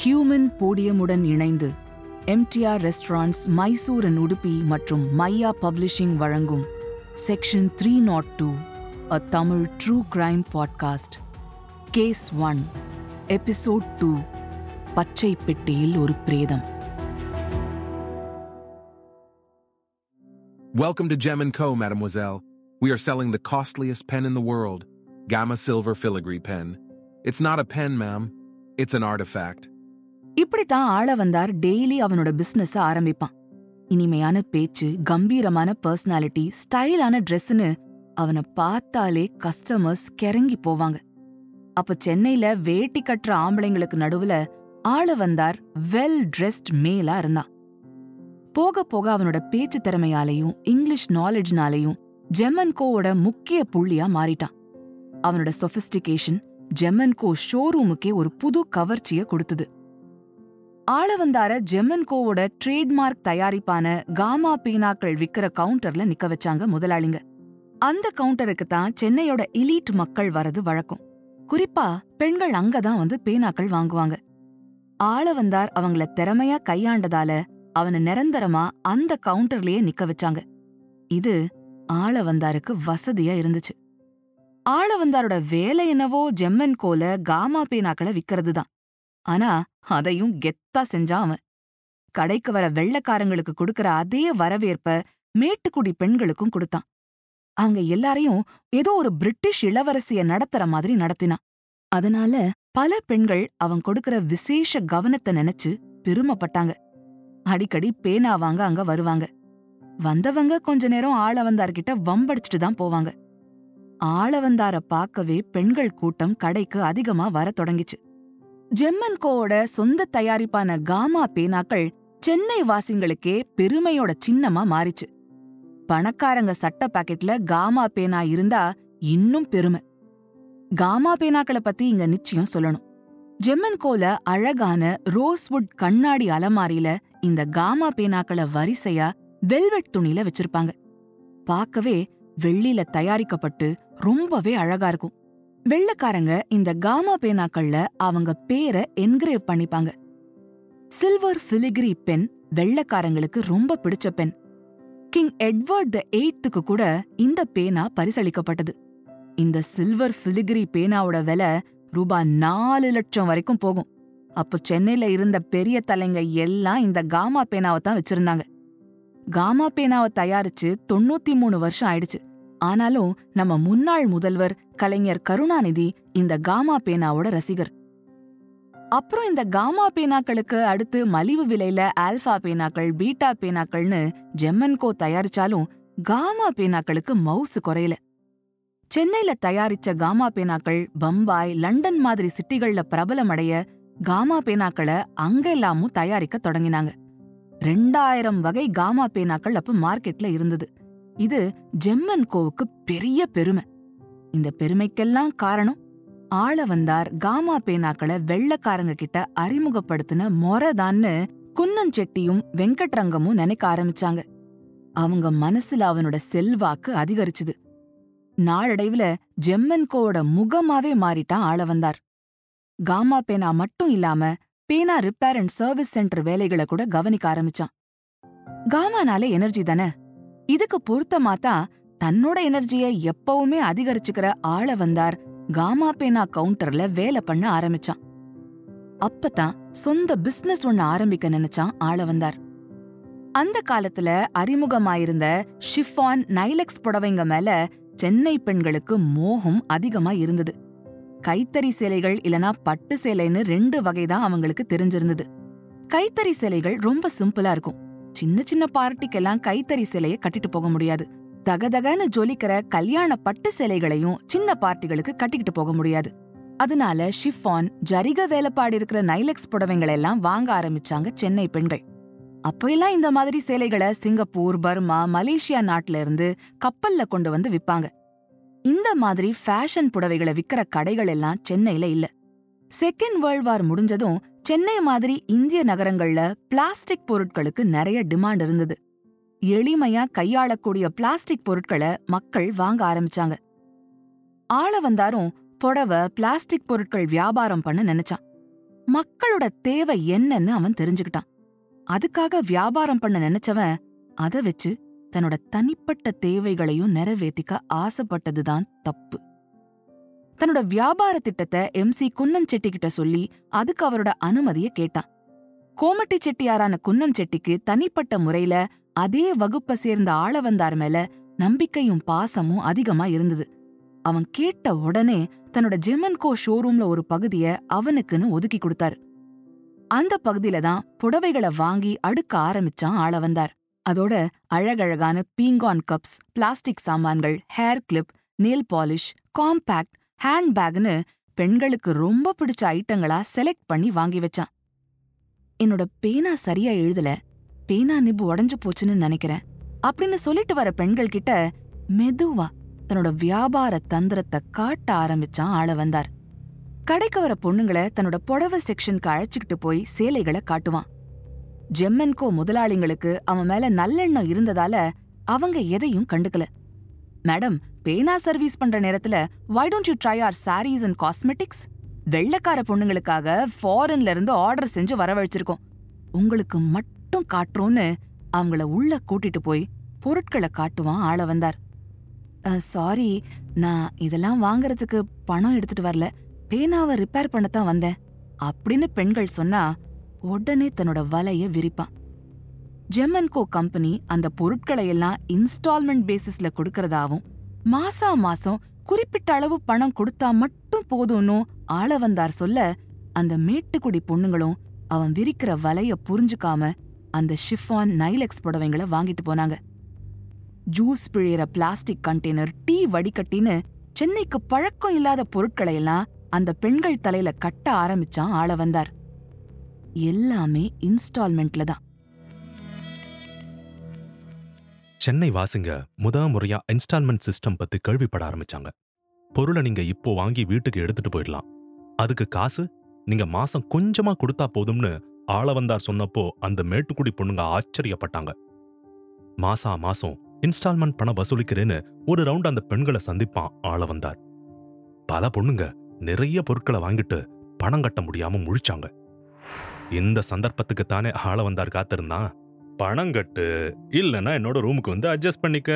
Human போடியமுடன் இணைந்து MTR restaurants Mysore and Udupi மற்றும் மையா பப்ளிஷிங் வழங்கும் section three nought two a Tamil true crime podcast case one episode two பச்சை பெட்டியில் ஒரு பிரேதம் Welcome to Gem & Co., mademoiselle. We are selling the costliest pen in the world, Gamma Silver Filigree Pen. It's not a pen, ma'am. It's an artifact. இப்படித்தான் ஆள வந்தார் daily அவனோட பிசினஸ ஆரம்பிப்பான். இனிமையான பேச்சு கம்பீரமான பர்சனாலிட்டி ஸ்டைலான ட்ரெஸ்ஸுன்னு அவனை பார்த்தாலே கஸ்டமர்ஸ் கிறங்கி போவாங்க. அப்ப சென்னையில வேட்டி கட்டுற ஆம்பளைங்களுக்கு நடுவுல ஆள வந்தார் வெல் ட்ரெஸ்ட் மேலா இருந்தான். போக போக அவனோட பேச்சு திறமையாலையும் இங்கிலீஷ் நாலேஜ்னாலையும் ஜெமன்கோவோட முக்கிய புள்ளியா மாறிட்டான். அவனோட சொபிஸ்டிகேஷன் ஜெமன்கோ ஷோரூமுக்கே ஒரு புது கவர்ச்சிய கொடுத்தது. ஆள வந்தார ஜெமன்கோவோட ட்ரேட்மார்க் தயாரிப்பான காமா பீனாக்கள் விக்கிற கவுண்டர்ல நிக்க வச்சாங்க முதலாளிங்க. அந்த கவுண்டருக்கு தான் சென்னையோட இலீட் மக்கள் வரது வழக்கம். குறிப்பா பெண்கள் அங்கதான் வந்து பேனாக்கள் வாங்குவாங்க. ஆள வந்தார் அவங்கள திறமையா கையாண்டதால அவன நிரந்தரமா அந்த கவுண்டர்லயே நிக்க வச்சாங்க. இது ஆள வந்தாருக்கு வசதியா இருந்துச்சு. ஆள வந்தாரோட வேலை என்னவோ ஜெம்மன் கோல காமா பேனாக்களை விக்கிறது தான் ஆனா அதையும் கெத்தா செஞ்சான் அவன். கடைக்கு வர வெள்ளக்காரங்களுக்கு கொடுக்கற அதே வரவேற்ப மேட்டுக்குடி பெண்களுக்கும் கொடுத்தான். அவங்க எல்லாரையும் ஏதோ ஒரு பிரிட்டிஷ் இளவரசிய நடத்துற மாதிரி நடத்தினான். அதனால பல பெண்கள் அவன் கொடுக்கற விசேஷ கவனத்தை நினைச்சு பெருமைப்பட்டாங்க. அடிக்கடி பேனா வாங்க அங்க வருவாங்க. வந்தவங்க கொஞ்ச நேரம் ஆளவந்தார்கிட்ட வம்படிச்சிட்டு தான் போவாங்க. ஆளவந்தார பார்க்கவே பெண்கள் கூட்டம் கடைக்கு அதிகமா வர தொடங்கிச்சு. ஜெம்மன்கோவோட சொந்த தயாரிப்பான காமா பேனாக்கள் சென்னை வாசிங்களுக்கே பெருமையோட சின்னமா மாறிச்சு. பணக்காரங்க சட்ட பாக்கெட்ல காமா பேனா இருந்தா இன்னும் பெருமை. காமா பேனாக்களை பத்தி இங்க நிச்சயம் சொல்லணும். ஜெம்மன் கோல அழகான ரோஸ்வுட் கண்ணாடி அலமாரியில இந்த காமா பேனாக்களை வரிசையா வெல்வெட் துணியில வச்சிருப்பாங்க. பார்க்கவே வெள்ளில தயாரிக்கப்பட்டு ரொம்பவே அழகா இருக்கும். வெள்ளக்காரங்க இந்த காமா பேனாக்கள்ல அவங்க பேரை என்கிரேவ் பண்ணிப்பாங்க. சில்வர் ஃபிலிகிரி பென் வெள்ளக்காரங்களுக்கு ரொம்ப பிடிச்ச பென். கிங் எட்வர்ட் த எயித்துக்கு கூட இந்த பேனா பரிசளிக்கப்பட்டது. இந்த சில்வர் ஃபிலிகிரி பேனாவோட விலை ரூபா நாலு லட்சம் வரைக்கும் போகும். அப்போ சென்னையில இருந்த பெரிய தலைங்க எல்லாம் இந்த காமா பேனாவை தான் வச்சிருந்தாங்க. காமா பேனாவை தயாரிச்சு தொண்ணூத்தி மூணு வருஷம் ஆயிடுச்சு. ஆனாலும் நம்ம முன்னாள் முதல்வர் கலைஞர் கருணாநிதி இந்த காமா பேனாவோட ரசிகர். அப்புறம் இந்த காமா பேனாக்களுக்கு அடுத்து மலிவு விலையில ஆல்பா பேனாக்கள் பீட்டா பேனாக்கள்னு ஜெம்மன்கோ தயாரிச்சாலும் காமா பேனாக்களுக்கு மவுசு குறையல. சென்னையில தயாரிச்ச காமா பேனாக்கள் பம்பாய் லண்டன் மாதிரி சிட்டிகள்ல பிரபலமடைய காமா பேனாக்களை அங்கெல்லாமும் தயாரிக்க தொடங்கினாங்க. ரெண்டாயிரம் வகை காமா பேனாக்கள் அப்ப மார்க்கெட்ல இருந்தது. இது ஜெம்மன் கோவுக்கு பெரிய பெருமை. இந்த பெருமைக்கெல்லாம் காரணம் ஆள வந்தார் காமா பேனாக்களை வெள்ளக்காரங்க கிட்ட அறிமுகப்படுத்தின மொரதான்னு குன்னஞ்செட்டியும் வெங்கட்ரங்கமும் நினைக்க ஆரம்பிச்சாங்க. அவங்க மனசுல அவனோட செல்வாக்கு அதிகரிச்சுது. நாளடைவுல ஜெம்மன்கோவோட முகமாவே மாறிட்டான் ஆள வந்தார். காமா பேனா மட்டும் இல்லாம பேனா ரிப்பேர் அண்ட் சர்வீஸ் சென்டர் வேலைகளை கூட கவனிக்க ஆரம்பிச்சான். காமானாலே எனர்ஜி தானே? இதுக்கு பொருத்தமாத்தான் தன்னோட எனர்ஜிய எப்பவுமே அதிகரிச்சுக்கிற ஆள வந்தார் காமா பேனா கவுண்டர்ல வேலை பண்ண ஆரம்பிச்சான். அப்பதான் சொந்த பிசினஸ் ஒண்ணு ஆரம்பிக்க நினைச்சான் ஆள வந்தார். அந்த காலத்துல அறிமுகமாயிருந்த ஷிஃபான் நைலக்ஸ் புடவைங்க மேல சென்னை பெண்களுக்கு மோகம் அதிகமா இருந்தது. கைத்தறி சேலைகள் இல்லனா பட்டு சேலைன்னு ரெண்டு வகைதான் அவங்களுக்கு தெரிஞ்சிருந்தது. கைத்தறி சேலைகள் ரொம்ப சிம்பிளா இருக்கும். சின்ன சின்ன பார்ட்டிக்கெல்லாம் கைத்தறி சிலையை கட்டிட்டு போக முடியாது. தகதகன்னு ஜொலிக்கிற கல்யாண பட்டு சிலைகளையும் சின்ன பார்ட்டிகளுக்கு கட்டிக்கிட்டு போக முடியாது. அதனால ஷிஃபான் ஜரிக வேலைப்பாடு இருக்கிற நைலெக்ஸ் புடவைங்களெல்லாம் வாங்க ஆரம்பிச்சாங்க சென்னை பெண்கள். அப்ப எல்லாம் இந்த மாதிரி சேலைகளை சிங்கப்பூர் பர்மா மலேசியா நாட்டுல இருந்து கப்பல்ல கொண்டு வந்து விப்பாங்க இந்த மாதிரி ஃபேஷன் புடவைகளை விற்கிற கடைகள் எல்லாம் சென்னையில இல்ல. செகண்ட் வேர்ல்ட் வார் முடிஞ்சதும் சென்னை மாதிரி இந்திய நகரங்கள்ல பிளாஸ்டிக் பொருட்களுக்கு நிறைய டிமாண்ட் இருந்தது. எளிமையா கையாளக்கூடிய பிளாஸ்டிக் பொருட்களை மக்கள் வாங்க ஆரம்பிச்சாங்க. ஆள வந்தாரும் புடவை பிளாஸ்டிக் பொருட்கள் வியாபாரம் பண்ண நினைச்சான். மக்களோட தேவை என்னன்னு அவன் தெரிஞ்சுக்கிட்டான். அதுக்காக வியாபாரம் பண்ண நினைச்சவன் அத வச்சு தன்னோட தனிப்பட்ட தேவைகளையும் நிறைவேத்திக்க ஆசைப்பட்டதுதான் தப்பு. தன்னோட வியாபார திட்டத்தை எம்சி குன்னம் செட்டி கிட்ட சொல்லி அதுக்கு அவரோட அனுமதிய கேட்டான். கோமட்டி செட்டியாரான குன்னம் செட்டிக்கு தனிப்பட்ட முறையில அதே வகுப்பை சேர்ந்த ஆளவந்தார் மேல நம்பிக்கையும் பாசமும் அதிகமா இருந்தது. அவன் கேட்ட உடனே தன்னோட ஜெமன்கோ ஷோரூம்ல ஒரு பகுதிய அவனுக்குன்னு ஒதுக்கி கொடுத்தாரு. அந்த பகுதியில தான் புடவைகளை வாங்கி அடுக்க ஆரம்பிச்சான் ஆளவந்தார். அதோட அழகழகான பீங்கான் கப்ஸ் பிளாஸ்டிக் சாமான்கள் hair clip nail polish compact ஹேண்ட்பேக்னு பெண்களுக்கு ரொம்ப பிடிச்ச ஐட்டங்களா செலக்ட் பண்ணி வாங்கி வச்சான். என்னோட பேனா சரியா எழுதல பேனா நிப்பு உடஞ்சு போச்சுன்னு நினைக்கிறேன் அப்படின்னு சொல்லிட்டு வர பெண்கள் கிட்ட மெதுவா தன்னோட வியாபார தந்திரத்தை காட்ட ஆரம்பிச்சான் ஆள வந்தார். கடைக்கு வர பொண்ணுங்கள தன்னோட புடவை செக்ஷனுக்கு அழைச்சுக்கிட்டு போய் சேலைகளை காட்டுவான். ஜெம்மன்கோ முதலாளிங்களுக்கு அவன் மேல நல்லெண்ணம் இருந்ததால அவங்க எதையும் கண்டுக்கல. மேடம் பேனா சர்வீஸ் பண்ற நேரத்துல why don't you try our saris and cosmetics வெள்ளைக்கார பொண்ணுங்களுக்காக ஃபாரின்ல இருந்து ஆர்டர் செஞ்சு வரவழைச்சிருக்கோம். உங்களுக்கு மட்டும் காட்டுறோன்னு அவங்கள உள்ள கூட்டிட்டு போய் பொருட்களை காட்டுவான் ஆள வந்தார். சாரி நான் இதெல்லாம் வாங்குறதுக்கு பணம் எடுத்துட்டு வரல. பேனாவை ரிப்பேர் பண்ணத்தான் வந்தேன். அப்படின்னு பெண்கள் சொன்னா உடனே தன்னோட வலைய விரிப்பான். ஜெம்மன்கோ கம்பெனி அந்த பொருட்களை எல்லாம் இன்ஸ்டால்மெண்ட் பேசிஸ்ல கொடுக்கறதாவும் மாசா மாசம் குறிப்பிட்ட அளவு பணம் கொடுத்தா மட்டும் போதும்னு ஆள வந்தார் சொல்ல அந்த மேட்டுக்குடி பொண்ணுங்களும் அவன் விரிக்கிற வலைய புரிஞ்சுக்காம அந்த ஷிஃபான் நைலெக்ஸ் புடவைங்களை வாங்கிட்டு போனாங்க. ஜூஸ் பிழியிற பிளாஸ்டிக் கண்டெய்னர் டீ வடிகட்டின்னு சென்னைக்கு பழக்கம் இல்லாத பொருட்களையெல்லாம் அந்த பெண்கள் தலையில கட்ட ஆரம்பிச்சான் ஆள வந்தார் எல்லாமே இன்ஸ்டால்மெண்ட்ல தான். சென்னை வாசிங்க. முத முறையா இன்ஸ்டால்மெண்ட் சிஸ்டம் பத்தி கேள்விப்பட ஆரம்பிச்சாங்க. பொருளை நீங்க இப்போ வாங்கி வீட்டுக்கு எடுத்துட்டு போயிடலாம். அதுக்கு காசு நீங்க மாசம் கொஞ்சமா கொடுத்தா போதும்னு ஆள வந்தார் சொன்னப்போ அந்த மேட்டுக்குடி பொண்ணுங்க ஆச்சரியப்பட்டாங்க. மாசா மாசம் இன்ஸ்டால்மெண்ட் பணம் வசூலிக்கிறேன்னு ஒரு ரவுண்ட் அந்த பெண்களை சந்திப்பான் ஆள வந்தார் பல பொண்ணுங்க நிறைய பொருட்களை வாங்கிட்டு பணம் கட்ட முடியாம முழிச்சாங்க. இந்த சந்தர்ப்பத்துக்கு தானே ஆள வந்தார் காத்திருந்தான்? பணம் கட்டு இல்லைன்னா என்னோட ரூமுக்கு வந்து அட்ஜஸ்ட் பண்ணிக்க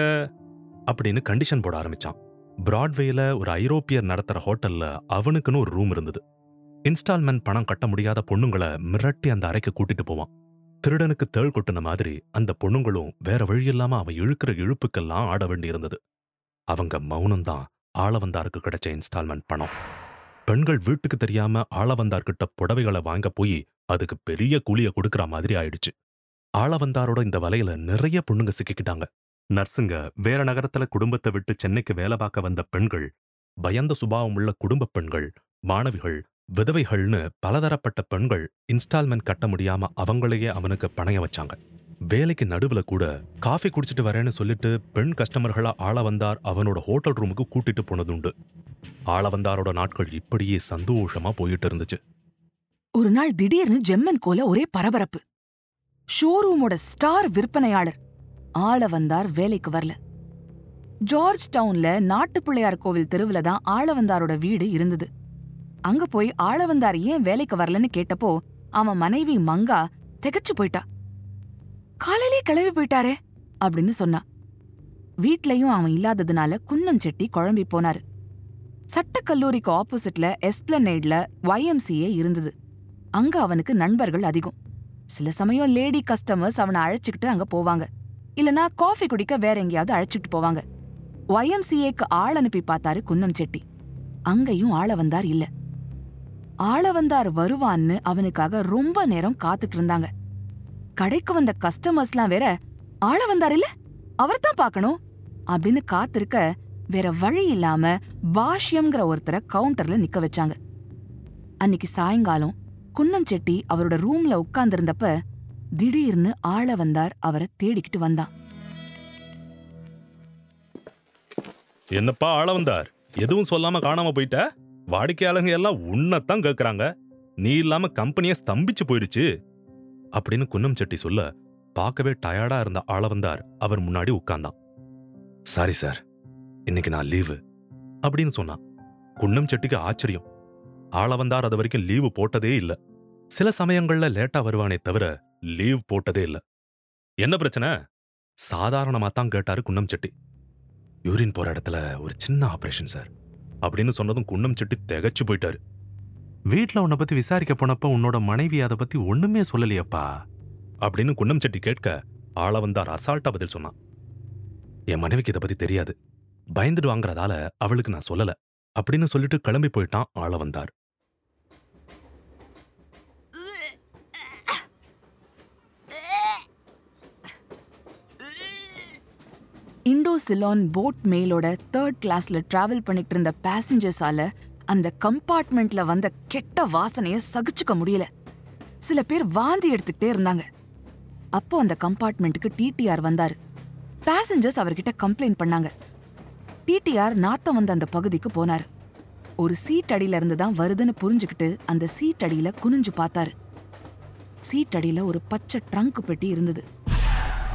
அப்படின்னு கண்டிஷன் போட ஆரம்பிச்சான். பிராட்வேல ஒரு ஐரோப்பியர் நடத்துற ஹோட்டல்ல அவனுக்குன்னு ஒரு ரூம் இருந்தது. இன்ஸ்டால்மெண்ட் பணம் கட்ட முடியாத பொண்ணுங்களை மிரட்டி அந்த அறைக்கு கூட்டிட்டு போவான். திருடனுக்கு தேள் கொட்டின மாதிரி அந்த பொண்ணுங்களும் வேற வழி இல்லாம அவன் இழுக்கிற இழுப்புக்கெல்லாம் ஆட வேண்டியிருந்தது. அவங்க மௌனம்தான் ஆளவந்தாருக்கு கிடைச்ச இன்ஸ்டால்மெண்ட் பணம். பெண்கள் வீட்டுக்கு தெரியாம ஆளவந்தார்கிட்ட புடவைகளை வாங்க போய் அதுக்கு பெரிய கூலிய கொடுக்கற மாதிரி ஆயிடுச்சு. ஆளவந்தாரோட இந்த வலையில நிறைய பொண்ணுங்க சிக்கிக்கிட்டாங்க. நர்ஸுங்க வேற நகரத்துல குடும்பத்தை விட்டு சென்னைக்கு வேலை பார்க்க வந்த பெண்கள் பயந்த சுபாவம் உள்ள குடும்ப பெண்கள் மாணவிகள் விதவைகள்னு பலதரப்பட்ட பெண்கள் இன்ஸ்டால்மெண்ட் கட்ட முடியாம அவங்களையே அவனுக்கு பணைய வச்சாங்க. வேலைக்கு நடுவுல கூட காஃபி குடிச்சிட்டு வரேன்னு சொல்லிட்டு பெண் கஸ்டமர்களா ஆள வந்தார் அவனோட ஹோட்டல் ரூமுக்கு கூட்டிட்டு போனதுண்டு. ஆள வந்தாரோட நாட்கள் இப்படியே சந்தோஷமா போயிட்டு இருந்துச்சு. ஒரு நாள் திடீர்னு ஜெம்மன் கோல ஒரே பரபரப்பு. ஷோரூமோட ஸ்டார் விற்பனையாளர். ஆள வந்தார் வேலைக்கு வரல. ஜார்ஜ் டவுன்ல நாட்டுப்பிள்ளையார் கோவில் தெருவுல தான் ஆளவந்தாரோட வீடு இருந்தது. அங்க போய் ஆளவந்தார் ஏன் வேலைக்கு வரலன்னு கேட்டப்போ அவன் மனைவி மங்கா திகச்சு போயிட்டா. காலையிலே கிளம்பி போயிட்டாரே அப்படின்னு சொன்னா. வீட்லயும் அவன் இல்லாததுனால குன்னம் செட்டி குழம்பி போனாரு. சட்டக்கல்லூரிக்கு ஆப்போசிட்ல எஸ்பிளனேட்ல ஒய்எம்சிஏ இருந்தது. அங்க அவனுக்கு நண்பர்கள் அதிகம். சில சமயம் லேடி கஸ்டமர்ஸ் அவனை அழைச்சுக்கிட்டு அங்க போவாங்க. இல்லனா காஃபி குடிக்க வேற எங்கேயாவது அழைச்சிட்டு போவாங்க. ஒய்எம்சிஏக்கு ஆள் அனுப்பி பார்த்தாரு குன்னம் செட்டி. அங்கேயும் ஆள வந்தார் இல்ல. ஆள வந்தார் வருவான்னு அவனுக்காக ரொம்ப நேரம் காத்துட்டு இருந்தாங்க. கடைக்கு வந்த கஸ்டமர்ஸ்லாம் வேற ஆள வந்தார் இல்ல? அவர்தான் பார்க்கணும். அப்படின்னு காத்திருக்க வேற வழி இல்லாம பாஷ்யம்ங்கிற ஒருத்தரை கவுண்டர்ல நிக்க வச்சாங்க. அன்னிக்கு சாயங்காலம் குன்னம் செட்டி அவரோட ரூம்ல உட்கார்ந்திருந்தப்ப திடீர்னு ஆள வந்தார் அவரை தேடிக்கிட்டு வந்தான். என்னப்பா ஆள வந்தார்? எதுவும் சொல்லாம காணாம போயிட்ட? வாடிக்கையாளங்க எல்லாம் உன்னத்தான் கேக்குறாங்க. நீ இல்லாம கம்பெனியே ஸ்தம்பிச்சு போயிருச்சு. அப்படின்னு குன்னம் செட்டி சொல்ல பார்க்கவே டயர்டா இருந்த ஆள வந்தார். அவர் முன்னாடி உட்கார்ந்தான். சாரி சார் இன்னைக்கு நான் லீவு அப்படின்னு சொன்னான். குன்னம் செட்டிக்கு ஆச்சரியம். ஆள வந்தார் அது வரைக்கும் லீவு போட்டதே இல்ல. சில சமயங்கள்ல லேட்டா வருவானே தவிர லீவ் போட்டதே இல்ல. என்ன பிரச்சனை? சாதாரணமா தான் கேட்டாரு குன்னம் செட்டி. யூரின் போற இடத்துல ஒரு சின்ன ஆபரேஷன் சார் அப்படின்னு சொன்னதும் குன்னம் செட்டி திகச்சு போயிட்டாரு. வீட்ல உன்னை பத்தி விசாரிக்க போனப்ப உன்னோட மனைவி அதை பத்தி ஒண்ணுமே சொல்லலையப்பா. அப்படின்னு குன்னம் செட்டி கேட்க ஆள வந்தார் அசால்ட்டா பதில் சொன்னான். என் மனைவிக்கு இதை பத்தி தெரியாது. பயந்துட்டு வாங்குறதால அவளுக்கு நான் சொல்லல. அப்படின்னு சொல்லிட்டு கிளம்பி போயிட்டான் ஆள வந்தார். இண்டோ சிலான் போட் மெயிலோட தேர்ட் கிளாஸ்ல டிராவல் பண்ணிட்டு இருந்த பேசஞ்சர்ஸால அந்த கம்பார்ட்மெண்ட்ல வந்த கெட்ட வாசனையை சகிச்சுக்க முடியல. சில பேர் வாந்தி எடுத்துக்கிட்டே இருந்தாங்க. அப்போ அந்த கம்பார்ட்மெண்ட்டுக்கு டிடிஆர் வந்தாரு. பேசஞ்சர்ஸ் அவர்கிட்ட கம்ப்ளைண்ட் பண்ணாங்க. டிடிஆர் நாத்தம் வந்த அந்த பகுதிக்கு போனார். ஒரு சீட் அடியில இருந்து தான் வருதுன்னு புரிஞ்சுக்கிட்டு அந்த சீட் அடியில குனிஞ்சு பார்த்தாரு. சீட் அடியில ஒரு பச்சை ட்ரங்க் பெட்டி இருந்தது.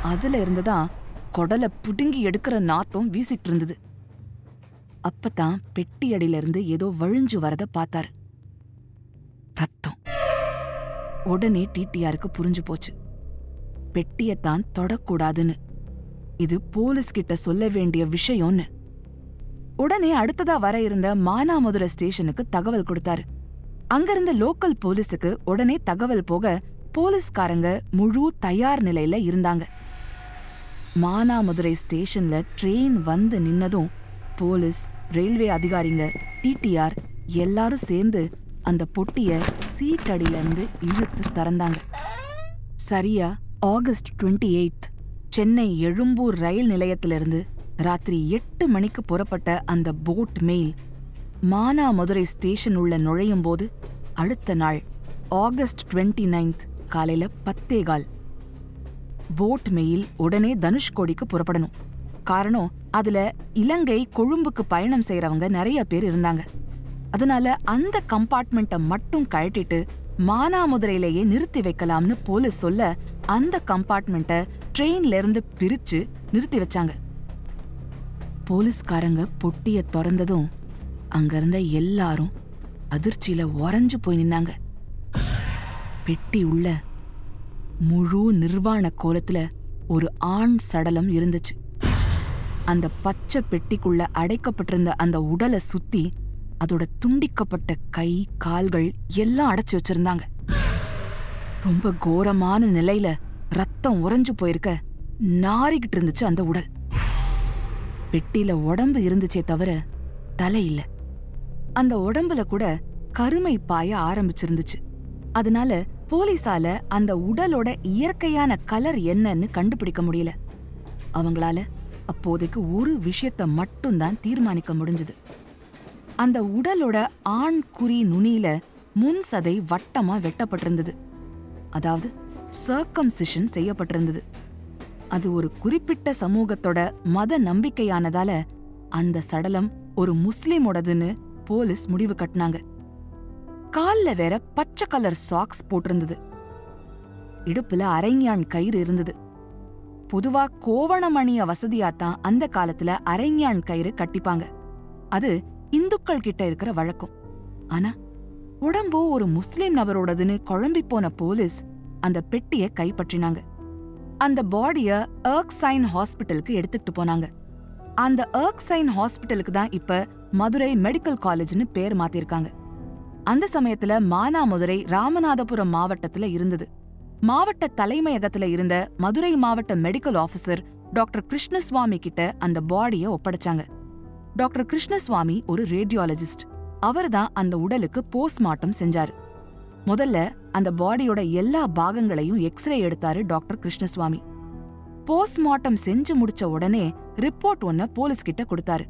அதுல இருந்துதான் குடலை புடுங்கி எடுக்கிற நாத்தம் வீசிட்டு இருந்தது. அப்பதான் பெட்டி அடியில இருந்து ஏதோ வழிஞ்சு வரத பார்த்தாரு. ரத்தம். உடனே டிடிஆருக்கு புரிஞ்சு போச்சு. பெட்டியத்தான் தொடக்கூடாதுன்னு. இது போலீஸ் கிட்ட சொல்ல வேண்டிய விஷயம்னு. உடனே அடுத்ததா வர இருந்த மானாமதுரை ஸ்டேஷனுக்கு தகவல் கொடுத்தாரு. அங்கிருந்த லோக்கல் போலீஸுக்கு உடனே தகவல் போக போலீஸ்காரங்க முழு தயார் நிலையில இருந்தாங்க. மானாமதுரை ஸ்டேஷன்ல ட்ரெயின் வந்து நின்னதும் போலீஸ் ரயில்வே அதிகாரிங்க டிடிஆர் எல்லாரும் சேர்ந்து அந்த பொட்டிய சீட் அடியில இழுத்து திறந்தாங்க. சரியா August twenty eighth Chennai Egmore ரயில் நிலையத்திலிருந்து ராத்திரி எட்டு மணிக்கு புறப்பட்ட அந்த போட் மெயில். மானாமதுரை ஸ்டேஷன் உள்ள நுழையும் போது அடுத்த நாள் ஆகஸ்ட் டுவெண்ட்டி நைன்த் காலையில பத்தேகால் போட் மெயில் உடனே தனுஷ்கோடிக்கு புறப்படணும். காரணம் அதுல இலங்கை கொழும்புக்கு பயணம் செய்யறவங்க நிறைய பேர் இருந்தாங்க. அதனால அந்த கம்பார்ட்மெண்ட்டை மட்டும் கழட்டிட்டு மானாமதுரையிலேயே நிறுத்தி வைக்கலாம்னு போலீஸ் சொல்ல அந்த கம்பார்ட்மெண்ட்டை ட்ரெயின்ல இருந்து பிரிச்சு நிறுத்தி வச்சாங்க. போலீஸ்காரங்க பொட்டிய திறந்ததும் அங்கிருந்த எல்லாரும் அதிர்ச்சியில உறைஞ்சு போய் நின்னாங்க. பெட்டி உள்ள முழு நிர்வாண கோலத்துல ஒரு ஆண் சடலம் இருந்துச்சு. அந்த பச்சை பெட்டிக்குள்ள அடைக்கப்பட்டிருந்த அந்த உடலை சுத்தி அதோட துண்டிக்கப்பட்ட கை கால்கள் எல்லாம் அடைச்சு வச்சிருந்தாங்க. ரொம்ப கோரமான நிலையில ரத்தம் உறைஞ்சு போயிருக்க நாறிக்கிட்டு இருந்துச்சு அந்த உடல். பெட்டியில உடம்பு இருந்துச்சே தவிர தலை இல்ல. அந்த உடம்புல கூட கருமை பாய ஆரம்பிச்சிருந்துச்சு. அதனால போலீஸால அந்த உடலோட இயற்கையான கலர் என்னன்னு கண்டுபிடிக்க முடியல. அவங்களால அப்போதைக்கு ஒரு விஷயத்த மட்டும்தான் தீர்மானிக்க முடிஞ்சது. அந்த உடலோட ஆண் குறி நுனியில முன் சதை வட்டமா வெட்டப்பட்டிருந்தது. அதாவது சர்க்கம்சிஷன் செய்யப்பட்டிருந்தது. அது ஒரு குறிப்பிட்ட சமூகத்தோட மத நம்பிக்கையானதால அந்த சடலம் ஒரு முஸ்லிமோடதுன்னு போலீஸ் முடிவு கட்டினாங்க. கால்ல வேற பச்சை கலர் சாக்ஸ் போட்டிருந்தது. இடுப்புல அரைஞான் கயிறு இருந்தது. பொதுவா கோவணமணிய வசதியாத்தான் அந்த காலத்துல அரைஞான் கயிறு கட்டிப்பாங்க. அது இந்துக்கள் கிட்ட இருக்கிற வழக்கம். ஆனா உடம்போ ஒரு முஸ்லிம் நபரோடதுன்னு குழம்பி போன போலீஸ் அந்த பெட்டிய கைப்பற்றினாங்க. அந்த பாடிய சைன் ஹாஸ்பிட்டலுக்கு எடுத்துட்டு போனாங்க. அந்த சைன் ஹாஸ்பிட்டலுக்கு தான் இப்ப மதுரை மெடிக்கல் காலேஜ்னு பேர் மாத்திருக்காங்க. அந்த சமயத்துல மானாமதுரை ராமநாதபுரம் மாவட்டத்துல இருந்தது. மாவட்ட தலைமையகத்துல இருந்த மதுரை மாவட்ட மெடிக்கல் ஆபீசர் டாக்டர் கிருஷ்ணசுவாமி கிட்ட அந்த பாடிய ஒப்படைச்சாங்க. டாக்டர் கிருஷ்ணசுவாமி ஒரு ரேடியாலஜிஸ்ட் அவர்தான் அந்த உடலுக்கு போஸ்ட்மார்ட்டம் செஞ்சாரு. முதல்ல அந்த பாடியோட எல்லா பாகங்களையும் எக்ஸ்ரே எடுத்தாரு டாக்டர் கிருஷ்ணசுவாமி. போஸ்ட்மார்ட்டம் செஞ்சு முடிச்ச உடனே ரிப்போர்ட் ஒன்ன போலீஸ் கிட்ட கொடுத்தாரு.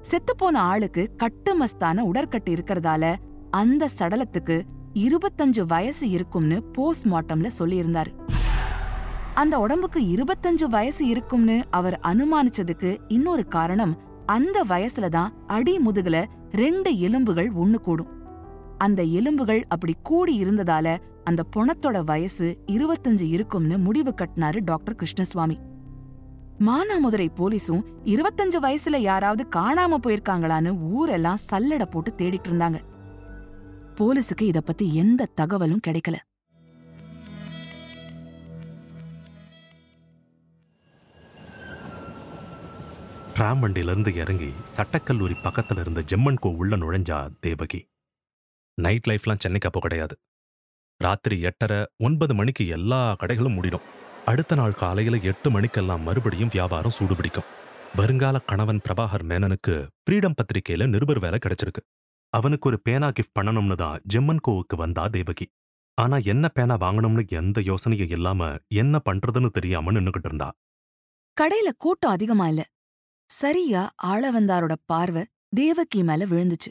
செத்துப்போன ஆளுக்கு கட்டுமஸ்தான உடற்கட்டு இருக்கறதால அந்த சடலத்துக்கு இருபத்தஞ்சு வயசு இருக்கும்னு போஸ்ட்மார்ட்டம்ல சொல்லியிருந்தாரு. அந்த உடம்புக்கு இருபத்தஞ்சு வயசு இருக்கும்னு அவர் அனுமானிச்சதுக்கு இன்னொரு காரணம் அந்த வயசுல தான் அடி முதுகுல ரெண்டு எலும்புகள் ஒண்ணு கூடும். அந்த எலும்புகள் அப்படி கூடி இருந்ததால அந்த பொணத்தோட வயசு இருபத்தஞ்சு இருக்கும்னு முடிவு கட்டினாரு டாக்டர் கிருஷ்ணசுவாமி. மானாமதுரை போலீஸும் இருபத்தஞ்சு வயசுல யாராவது காணாம போயிருக்காங்களான்னு ஊரெல்லாம் சல்லடை போட்டு தேடிட்டு இருந்தாங்க. போலீஸுக்கு இத பத்தி எந்த தகவலும் கிடைக்கல. டிராம் வண்டியிலிருந்து இறங்கி சட்டக்கல்லூரி பக்கத்துல இருந்த ஜெம்மன் கோ உள்ள நுழைஞ்சா தேவகி. நைட் லைஃப்லாம் சென்னைக்கு அப்போ கிடையாது. ராத்திரி எட்டரை ஒன்பது மணிக்கு எல்லா கடைகளும் முடிடும். அடுத்த நாள் காலையில எட்டு மணிக்கெல்லாம் மறுபடியும் வியாபாரம் சூடுபிடிக்கும். வருங்கால கணவன் பிரபாகர் மேனனுக்கு ஃப்ரீடம் பத்திரிக்கையில நிருபர் வேலை கிடைச்சிருக்கு. அவனுக்கு ஒரு பேனா கிஃப்ட் பண்ணணும்னு தான் ஜெம்மன் கோவுக்கு வந்தா தேவகி. ஆனா என்ன பேனா வாங்கணும்னு எந்த யோசனையும் இல்லாம என்ன பண்றதுன்னு தெரியாம நின்னுகிட்டு இருந்தா. கடையில கூட்டம் அதிகமா இல்ல. சரியா ஆளவந்தாரோட பார்வை தேவகி மேல விழுந்துச்சு.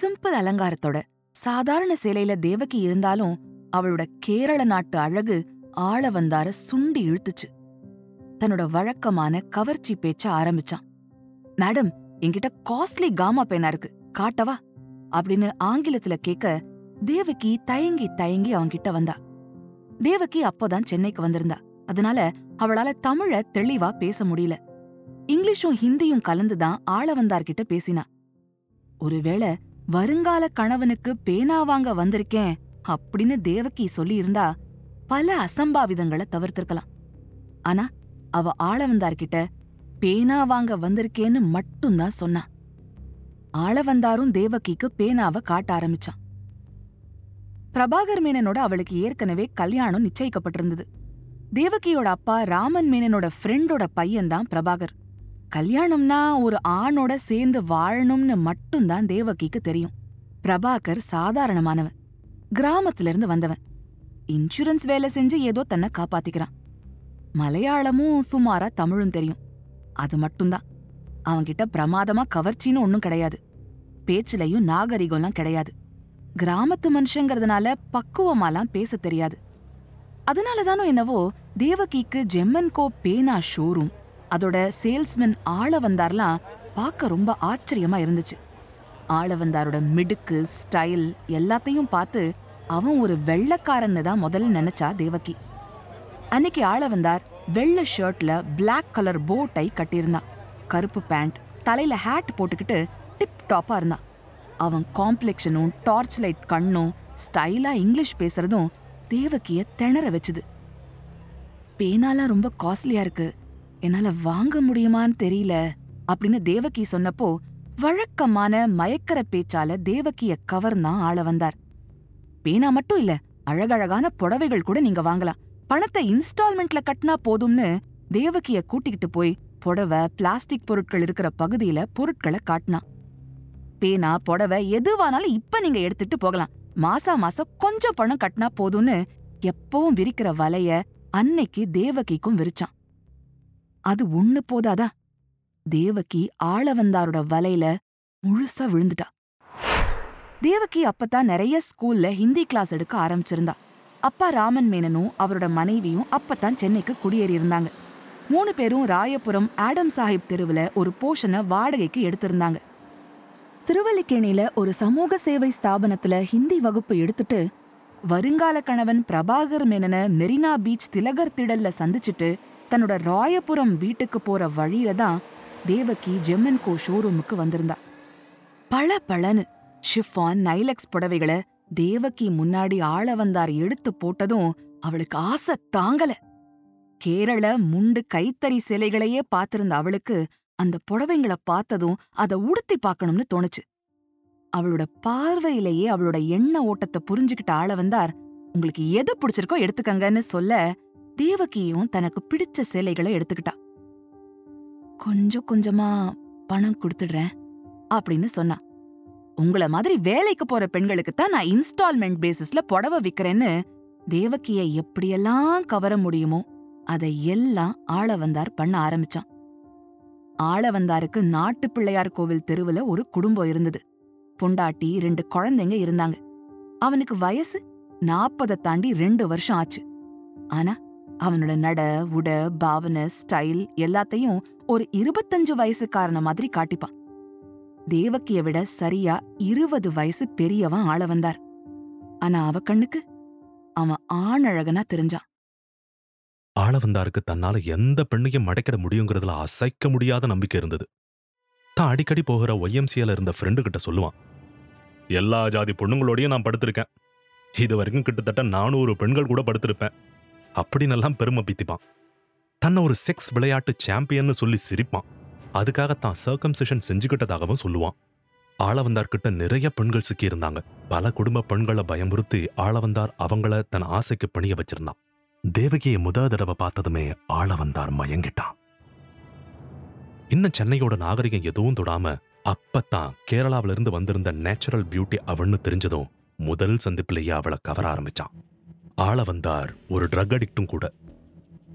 சிம்பிள் அலங்காரத்தோட சாதாரண சேலையில தேவகி இருந்தாலும் அவளோட கேரள நாட்டு அழகு ஆளவந்தார சுண்டி இழுத்துச்சு. தன்னோட வழக்கமான கவர்ச்சி பேச்ச ஆரம்பிச்சான். மேடம் என்கிட்ட காஸ்ட்லி காமா பேனா இருக்கு. காட்டவா? அப்படின்னு ஆங்கிலத்துல கேட்க தேவகி தயங்கி தயங்கி அவன்கிட்ட வந்தா. தேவகி அப்போதான் சென்னைக்கு வந்திருந்தா. அதனால அவளால தமிழ தெளிவா பேச முடியல. இங்கிலீஷும் ஹிந்தியும் கலந்துதான் ஆளவந்தார்கிட்ட பேசினா. ஒருவேளை வருங்கால கணவனுக்கு பேனா வாங்க வந்திருக்கேன் அப்படின்னு தேவகி சொல்லியிருந்தா பல அசம்பாவிதங்களை தவிர்த்திருக்கலாம். ஆனா அவ ஆளவந்தார்கிட்ட பேனா வாங்க வந்திருக்கேன்னு மட்டும்தான் சொன்னா. ஆளவந்தாரும் தேவகிக்கு பேனாவை காட்ட ஆரம்பிச்சான். பிரபாகர் மேனனோட அவளுக்கு ஏற்கனவே கல்யாணம் நிச்சயிக்கப்பட்டிருந்தது. தேவகியோட அப்பா ராமன் மேனனோட ஃப்ரெண்டோட பையன்தான் பிரபாகர். கல்யாணம்னா ஒரு ஆணோட சேர்ந்து வாழணும்னு மட்டும்தான் தேவகிக்கு தெரியும். பிரபாகர் சாதாரணமானவன். கிராமத்துல இருந்து வந்தவன். இன்சூரன்ஸ் வேலை செஞ்சு ஏதோ தன்னை காப்பாத்திக்கிறான். மலையாளமும் சுமாரா தமிழும் தெரியும். அது மட்டும்தான். அவன்கிட்ட பிரமாதமா கவர்ச்சின்னு ஒன்னும் கிடையாது. பேச்சுலயும் நாகரிகம்லாம் கிடையாது. கிராமத்து மனுஷங்கிறதுனால பக்குவமாலாம் பேச தெரியாது. அதனாலதானோ என்னவோ தேவகிக்கு ஜெம்மன்கோ பேனா ஷோரூம் அதோட சேல்ஸ்மேன் ஆள வந்தார்லாம் பார்க்க ரொம்ப ஆச்சரியமா இருந்துச்சு. ஆள வந்தாரோட மிடுக்கு ஸ்டைல் எல்லாத்தையும் பார்த்து அவன் ஒரு வெள்ளக்காரன்னு தான் முதல்ல நினைச்சா தேவகி. அன்னைக்கு ஆள வந்தார் வெள்ளை ஷர்ட்ல பிளாக் கலர் போ டை கட்டியிருந்தான். கருப்பு பேண்ட் தலையில் ஹேட் போட்டுக்கிட்டு டிப் டாப்பா இருந்தான். அவன் காம்ப்ளெக்ஷனும் டார்ச் லைட் கண்ணும் ஸ்டைலா இங்கிலீஷ் பேசுறதும் தேவகிய திணற வச்சுது. பேனாலாம் ரொம்ப காஸ்ட்லியா இருக்கு. என்னால வாங்க முடியுமான்னு தெரியல அப்படின்னு தேவகி சொன்னப்போ வழக்கமான மயக்கர பேச்சால தேவகிய கவர்ந்தான் ஆள வந்தார். பேனா மட்டும் இல்ல அழகழகான புடவைகள் கூட நீங்க வாங்கலாம். பணத்தை இன்ஸ்டால்மெண்ட்ல கட்டினா போதும்னு தேவகிய கூட்டிக்கிட்டு போய் புடவை பிளாஸ்டிக் பொருட்கள் இருக்கிற பகுதியில பொருட்களை காட்டினான். பேனா புடவை எதுவானாலும் இப்ப நீங்க எடுத்துட்டு போகலாம். மாசா மாசம் கொஞ்சம் பணம் கட்டினா போதும்னு எப்பவும் விரிக்கிற வலைய அன்னைக்கு தேவகிக்கும் விரிச்சான். அது ஒண்ணு போதாதா? தேவகி ஆளவந்தாரோட வலையில முழுசா விழுந்துட்டா. தேவகி அப்பதான் நிறைய ஸ்கூல்ல ஹிந்தி கிளாஸ் எடுக்க ஆரம்பிச்சிருந்தா. அப்பா ராமன் மேனனும் அவரோட மனைவியும் அப்பதான் சென்னைக்கு குடியேறி இருந்தாங்க மூணு பேரும் ராயபுரம் ஆடம் சாஹிப் தெருவுல ஒரு போஷனை வாடகைக்கு எடுத்திருந்தாங்க. திருவல்லிக்கேணியில ஒரு சமூக சேவை ஸ்தாபனத்துல ஹிந்தி வகுப்பு எடுத்துட்டு வருங்கால கணவன் பிரபாகர் மேனன மெரினா பீச் திலகர் திடல்ல சந்திச்சுட்டு தன்னோட ராயபுரம் வீட்டுக்கு போற வழியில தான் தேவகி ஜெம்மன்கோ ஷோரூமுக்கு வந்திருந்தா. பல பலனு ஷிஃபான் நைலக்ஸ் புடவைகளை தேவகி முன்னாடி ஆள வந்தார் எடுத்து போட்டதும் அவளுக்கு ஆசை தாங்கல. கேரள முண்டு கைத்தறி சிலைகளையே பார்த்திருந்த அவளுக்கு அந்த புடவைங்கள பார்த்ததும் அத உடுத்தி பார்க்கணும்னு தோணுச்சு. அவளோட பார்வையிலேயே அவளோட எண்ண ஓட்டத்தை புரிஞ்சுக்கிட்ட ஆள வந்தார் உங்களுக்கு எது பிடிச்சிருக்கோ எடுத்துக்கங்கன்னு சொல்ல தேவகியும் தனக்கு பிடிச்ச சேலைகளை எடுத்துக்கிட்டா. கொஞ்சம் கொஞ்சமா பணம் கொடுத்துடுறேன் அப்படின்னு சொன்னா. உங்கள மாதிரி வேலைக்கு போற பெண்களுக்கு தான் நான் இன்ஸ்டால்மெண்ட் பேசிஸ்ல புடவை விற்கிறேன்னு தேவகிய எப்படியெல்லாம் கவர முடியுமோ அதை எல்லாம் ஆளவந்தார் பண்ண ஆரம்பிச்சான். ஆளவந்தாருக்கு நாட்டு பிள்ளையார் கோவில் தெருவுல ஒரு குடும்பம் இருந்தது. பொண்டாட்டி ரெண்டு குழந்தைங்க இருந்தாங்க. அவனுக்கு வயசு நாற்பதை தாண்டி ரெண்டு வருஷம் ஆச்சு. ஆனா அவனோட நட உட பாவனை ஸ்டைல் எல்லாத்தையும் ஒரு இருபத்தஞ்சு வயசுக்காரன மாதிரி காட்டிப்பான். தேவக்கிய விட சரியா இருபது வயசு பெரியவன் ஆள வந்தார் ஆனா அவ கண்ணுக்கு அவன் ஆணழகனா தெரிஞ்சான். ஆளவந்தாருக்கு தன்னால எந்த பெண்ணையும் மடைக்கிட முடியுங்கிறதுல அசைக்க முடியாத நம்பிக்கை இருந்தது. தான் அடிக்கடி போகிற ஒய்எம்சியில இருந்த ஃப்ரெண்டு கிட்ட சொல்லுவான் எல்லா ஜாதி பொண்ணுங்களோடயும் நான் படுத்திருக்கேன். இது வரைக்கும் கிட்டத்தட்ட நானூறு பெண்கள் கூட படுத்திருப்பேன். அப்படின்னெல்லாம் பெருமை பித்திப்பான். தன்னை ஒரு செக்ஸ் விளையாட்டு சாம்பியன்னு சொல்லி சிரிப்பான். அதுக்காக தான் சர்க்கம்சிஷன் செஞ்சுக்கிட்டதாகவும் சொல்லுவான். ஆளவந்தார்கிட்ட நிறைய பெண்கள் சிக்கியிருந்தாங்க. பல குடும்ப பெண்களை பயமுறுத்தி ஆளவந்தார் அவங்கள தன் ஆசைக்கு பணிய வச்சிருந்தான். தேவகியை முத தடவை பார்த்ததுமே ஆளவந்தார் மயங்கிட்டான். இன்னும் சென்னையோட நாகரிகம் எதுவும் தொடாம அப்பத்தான் கேரளாவிலிருந்து வந்திருந்த நேச்சுரல் பியூட்டி அவன்னு தெரிஞ்சதும் முதல் சந்திப்பிலேயே அவளை கவர ஆரம்பிச்சான். ஆள வந்தார் ஒரு ட்ரக் அடிக்டும் கூட.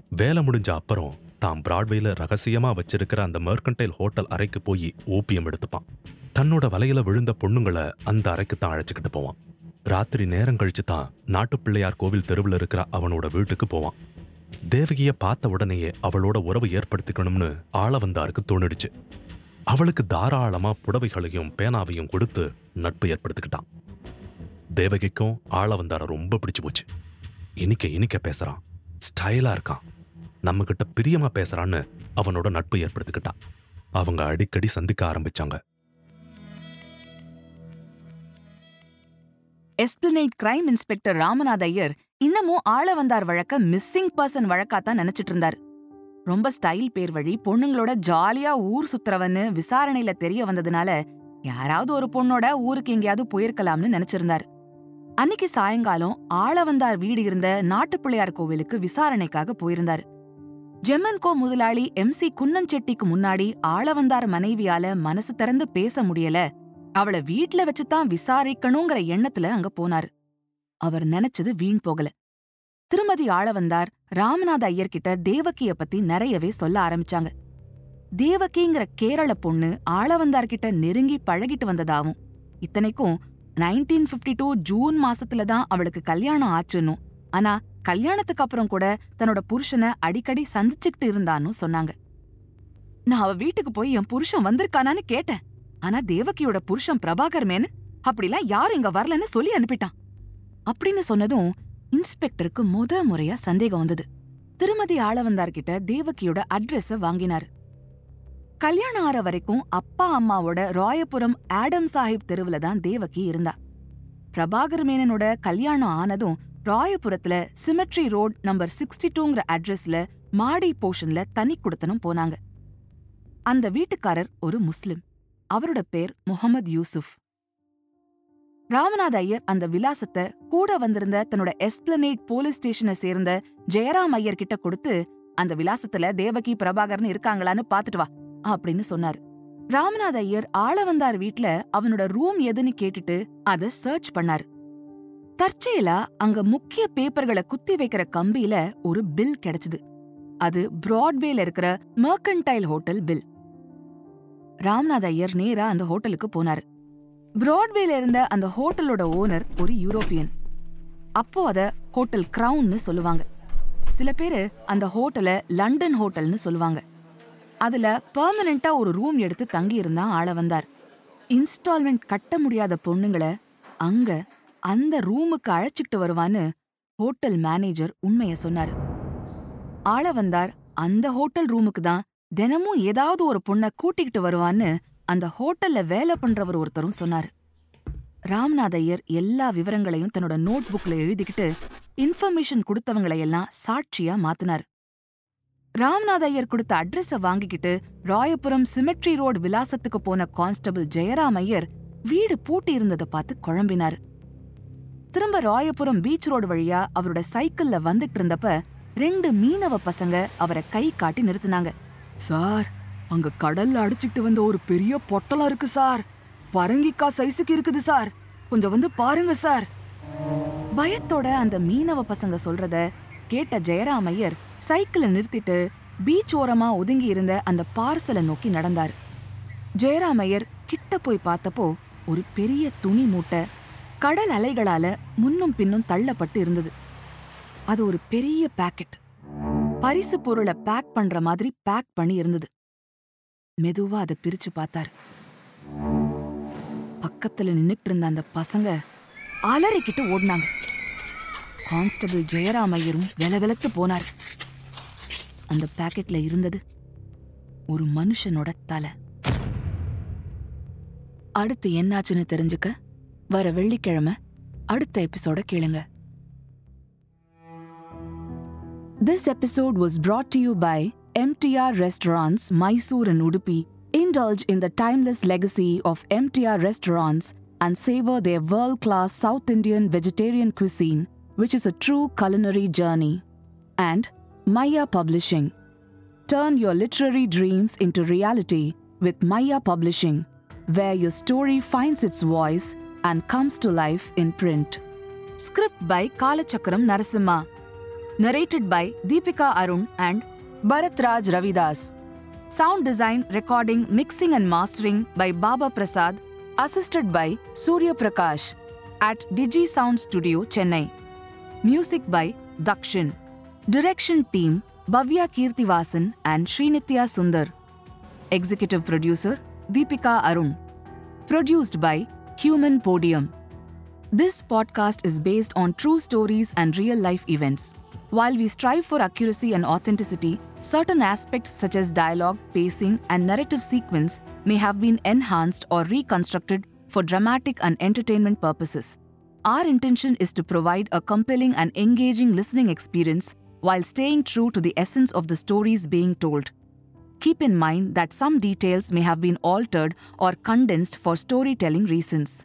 வேலை முடிஞ்ச அப்புறம் தான் பிராட்வேல ரகசியமா வச்சிருக்கிற அந்த மெர்கன்டைல் ஹோட்டல் அறைக்கு போய் ஓபியம் எடுத்துப்பான். தன்னோட வலையில விழுந்த பொண்ணுங்களை அந்த அறைக்கு தான் அழைச்சுக்கிட்டு போவான். ராத்திரி நேரம் கழிச்சு தான் நாட்டுப்பிள்ளையார் கோவில் தெருவில் இருக்கிற அவனோட வீட்டுக்கு போவான். தேவகிய பார்த்த உடனேயே அவளோட உறவு ஏற்படுத்திக்கணும்னு ஆள வந்தாருக்கு தோணிடுச்சு. அவளுக்கு தாராளமா புடவைகளையும் பேனாவையும் கொடுத்து நட்பு ஏற்படுத்திக்கிட்டான். தேவகிக்கும் ஆள வந்தார ரொம்ப பிடிச்சு போச்சு. இனிக்க இனிக்க பேசுறான். ஸ்டைலா இருக்கான். நம்ம கிட்ட பிரியமா பேசுறான்னு அவனோட நட்பு ஏற்படுத்திக்கிட்டான். அவங்க அடிக்கடி சந்திக்க ஆரம்பிச்சாங்க. Esplanade crime inspector Ramanatha Iyer இன்னமும் ஆள வந்தார் வழக்க மிஸ்ஸிங் பர்சன் வழக்காத்தான் நினைச்சிட்டு இருந்தார். ரொம்ப ஸ்டைல் பேர் வழி பொண்ணுங்களோட ஜாலியா ஊர் சுத்துறவன்னு விசாரணையில தெரிய வந்ததுனால யாராவது ஒரு பொண்ணோட ஊருக்கு எங்கேயாவது போயிருக்கலாம்னு நினைச்சிருந்தார். அன்னைக்கு சாயங்காலம் ஆளவந்தார் வீடு இருந்த நாட்டுப்பிள்ளையார் கோவிலுக்கு விசாரணைக்காக போயிருந்தார். ஜெம்மன்கோ முதலாளி எம் சி குன்னஞ்செட்டிக்கு முன்னாடி ஆளவந்தார் மனைவியால மனசு திறந்து பேச முடியல அவள வீட்ல வச்சுதான் விசாரிக்கணுங்கிற எண்ணத்துல அங்க போனாரு. அவர் நினைச்சது வீண் போகல. திருமதி ஆளவந்தார் ராமநாத ஐயர்கிட்ட தேவக்கிய பத்தி நிறையவே சொல்ல ஆரம்பிச்சாங்க. தேவகிங்கிற கேரள பொண்ணு ஆளவந்தார்கிட்ட நெருங்கி பழகிட்டு வந்ததாவும் இத்தனைக்கும் நைன்டீன் பிப்டி டூ ஜூன் மாசத்துல தான் அவளுக்கு கல்யாணம் ஆச்சுன்னும். ஆனா கல்யாணத்துக்கு அப்புறம் கூட தன்னோட புருஷனை அடிக்கடி சந்திச்சுக்கிட்டு இருந்தான்னு சொன்னாங்க. நான் அவ வீட்டுக்கு போய் என் புருஷன் வந்திருக்கானான்னு கேட்டேன். ஆனா தேவகியோட புருஷன் பிரபாகர் மேனன் அப்படிலாம் யாரும் இங்க வரலன்னு சொல்லி அனுப்பிட்டான். அப்படின்னு சொன்னதும் இன்ஸ்பெக்டருக்கு முத முறையா சந்தேகம் வந்தது. திருமதி ஆளவந்தார்கிட்ட தேவகியோட அட்ரஸ வாங்கினார். கல்யாணம் ஆற வரைக்கும் அப்பா அம்மாவோட ராயபுரம் ஆடம் சாஹிப் தெருவுல தான் தேவகி இருந்தா. பிரபாகர் மேனனோட கல்யாணம் ஆனதும் ராயபுரத்துல சிமெட்ரி ரோட் நம்பர் சிக்ஸ்டி டூங்கிற அட்ரஸ்ல மாடி போர்ஷன்ல தனி குடுத்தனும் போனாங்க. அந்த வீட்டுக்காரர் ஒரு முஸ்லிம். அவரோட பேர் முகமது யூசுப் ராமநாத ஐயர் அந்த விலாசத்தை கூட வந்திருந்த தன்னோட எஸ்பிளனேட் போலீஸ் ஸ்டேஷனை சேர்ந்த ஜெயராம் ஐயர் கிட்ட கொடுத்து அந்த விலாசத்துல தேவகி பிரபாகர்னு இருக்காங்களான்னு பாத்துட்டு வா அப்படின்னு சொன்னாரு. ராமநாத ஐயர் ஆளவந்தார் வீட்ல அவனோட ரூம் எதுன்னு கேட்டுட்டு அத சர்ச் பண்ணாரு. தற்செயலா அங்க முக்கிய பேப்பர்களை குத்தி வைக்கிற கம்பியில ஒரு பில் கிடைச்சது. அது பிராட்வேல இருக்கிற mercantile hotel bill Ramnath Iyer நேரா அந்த ஹோட்டலுக்கு போனாரு. பிராட்வேல இருந்த அந்த ஹோட்டலோட ஓனர் ஒரு யூரோப்பியன். அப்போ அத ஹோட்டல் கிரவுன்னு சொல்லுவாங்க. சில பேரு அந்த ஹோட்டலை லண்டன் ஹோட்டல்னு சொல்லுவாங்க. அதுல பெர்மனண்டா ஒரு ரூம் எடுத்து தங்கி இருந்தான் ஆள வந்தார். இன்ஸ்டால்மெண்ட் கட்ட முடியாத பொண்ணுங்கள அங்க அந்த ரூமுக்கு அழைச்சிட்டு வருவான்னு ஹோட்டல் மேனேஜர் உண்மைய சொன்னாரு. ஆள வந்தார் அந்த ஹோட்டல் ரூமுக்கு தான் தினமும் ஏதாவது ஒரு பொண்ண கூட்டிக்கிட்டு வருவான்னு அந்த ஹோட்டல்ல வேலை பண்றவர் ஒருத்தரும் சொன்னாரு. ராம்நாத் ஐயர் எல்லா விவரங்களையும் தன்னோட நோட் புக்ல எழுதிக்கிட்டு இன்ஃபர்மேஷன் கொடுத்தவங்களையெல்லாம் சாட்சியா மாத்தினார். ராம்நாத் ஐயர் கொடுத்த அட்ரஸ வாங்கிக்கிட்டு ராயபுரம் சிமெட்ரி ரோடு விலாசத்துக்கு போன கான்ஸ்டபிள் ஜெயராம் ஐயர் வீடு பூட்டி இருந்ததை பார்த்து குழம்பினார். திரும்ப ராயபுரம் பீச் ரோடு வழியா அவரோட சைக்கிள்ல வந்துட்டு இருந்தப்ப ரெண்டு மீனவ பசங்க அவரை கை காட்டி நிறுத்தினாங்க. சார் அங்க கடல்ல அடிச்சுக்கிட்டு வந்த ஒரு பெரிய பொட்டலம் இருக்கு சார். பரங்கிக்கா சைஸுக்கு இருக்குது சார். கொஞ்சம் வந்து பாருங்க சார். பயத்தோட அந்த மீனவ பசங்க சொல்றத கேட்ட ஜெயராமையர் சைக்கிளை நிறுத்திட்டு பீச் ஓரமா ஒதுங்கி இருந்த அந்த பார்சலை நோக்கி நடந்தார். ஜெயராமையர் கிட்ட போய் பார்த்தப்போ ஒரு பெரிய துணி மூட்டை கடல் அலைகளால முன்னும் பின்னும் தள்ளப்பட்டு இருந்தது. அது ஒரு பெரிய பாக்கெட் பரிசு பொருளை பேக் பண்ற மாதிரி பேக் பண்ணி இருந்தது. மெதுவா அதை பிரிச்சு பார்த்தாரு. பக்கத்துல நின்னுட்டு இருந்த அந்த பசங்க அலறிக்கிட்டு ஓடினாங்க. கான்ஸ்டபிள் ஜெயராம் ஐயரும் வெலவெலத்து போனார். அந்த பாக்கெட்ல இருந்தது ஒரு மனுஷனோட தலை. அடுத்து என்னாச்சுன்னு தெரிஞ்சுக்க வர வெள்ளிக்கிழமை அடுத்த எபிசோட கேளுங்க. This episode was brought to you by MTR Restaurants, Mysore and Udupi. Indulge in the timeless legacy of MTR restaurants and savor their world class South Indian vegetarian cuisine, which is a true culinary journey. And Maya Publishing. Turn your literary dreams into reality with Maya Publishing, where your story finds its voice and comes to life in print. Script by Kalachakram Narasimha. Narrated by Deepika Arun and Bharat Raj Ravidas. Sound design, recording, mixing, and mastering by Baba Prasad, assisted by Surya Prakash at Digi Sound Studio, Chennai. Music by Dakshin. Direction team Bhavya Kirtivasan and Srinitya Sundar. Executive producer Deepika Arun. Produced by Human Podium. This podcast is based on true stories and real life events. While we strive for accuracy and authenticity, certain aspects such as dialogue, pacing, and narrative sequence may have been enhanced or reconstructed for dramatic and entertainment purposes. Our intention is to provide a compelling and engaging listening experience while staying true to the essence of the stories being told. Keep in mind that some details may have been altered or condensed for storytelling reasons.